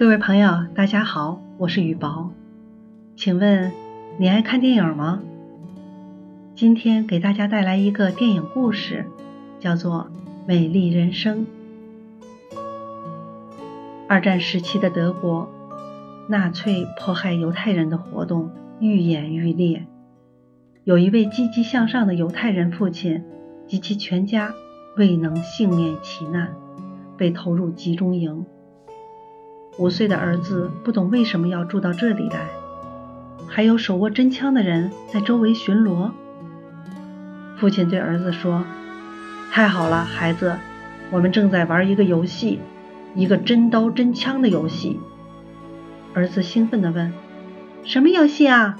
各位朋友，大家好，我是雨薄。请问你爱看电影吗？今天给大家带来一个电影故事，叫做《美丽人生》。二战时期的德国，纳粹迫害犹太人的活动愈演愈烈。有一位积极向上的犹太人父亲及其全家未能幸免其难，被投入集中营。五岁的儿子不懂为什么要住到这里来，还有手握真枪的人在周围巡逻。父亲对儿子说：“太好了，孩子，我们正在玩一个游戏，一个真刀真枪的游戏。”儿子兴奋地问：“什么游戏啊？”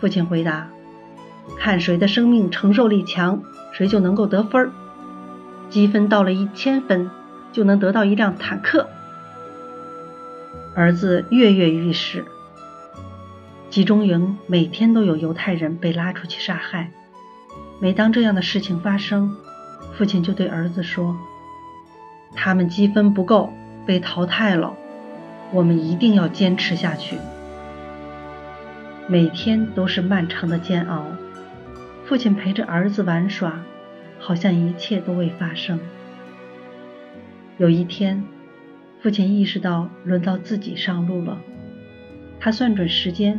父亲回答：“看谁的生命承受力强，谁就能够得分儿。积分到了一千分，就能得到一辆坦克。”儿子跃跃欲试。集中营每天都有犹太人被拉出去杀害。每当这样的事情发生，父亲就对儿子说：“他们积分不够，被淘汰了。我们一定要坚持下去。”每天都是漫长的煎熬。父亲陪着儿子玩耍，好像一切都未发生。有一天。父亲意识到轮到自己上路了，他算准时间，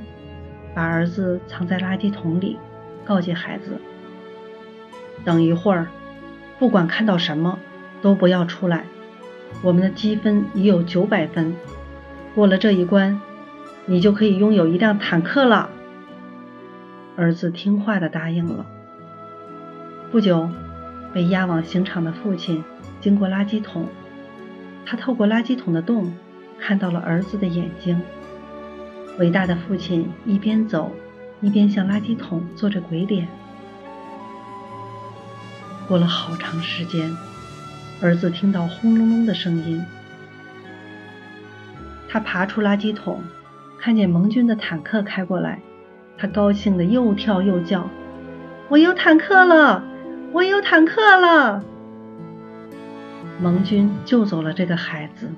把儿子藏在垃圾桶里，告诫孩子：“等一会儿，不管看到什么，都不要出来。我们的积分已有九百分，过了这一关，你就可以拥有一辆坦克了。”儿子听话的答应了。不久，被押往刑场的父亲经过垃圾桶。他透过垃圾桶的洞看到了儿子的眼睛。伟大的父亲一边走一边向垃圾桶做着鬼脸。过了好长时间，儿子听到轰隆隆的声音。他爬出垃圾桶，看见盟军的坦克开过来，他高兴的又跳又叫：“我有坦克了！我有坦克了！”盟军救走了这个孩子。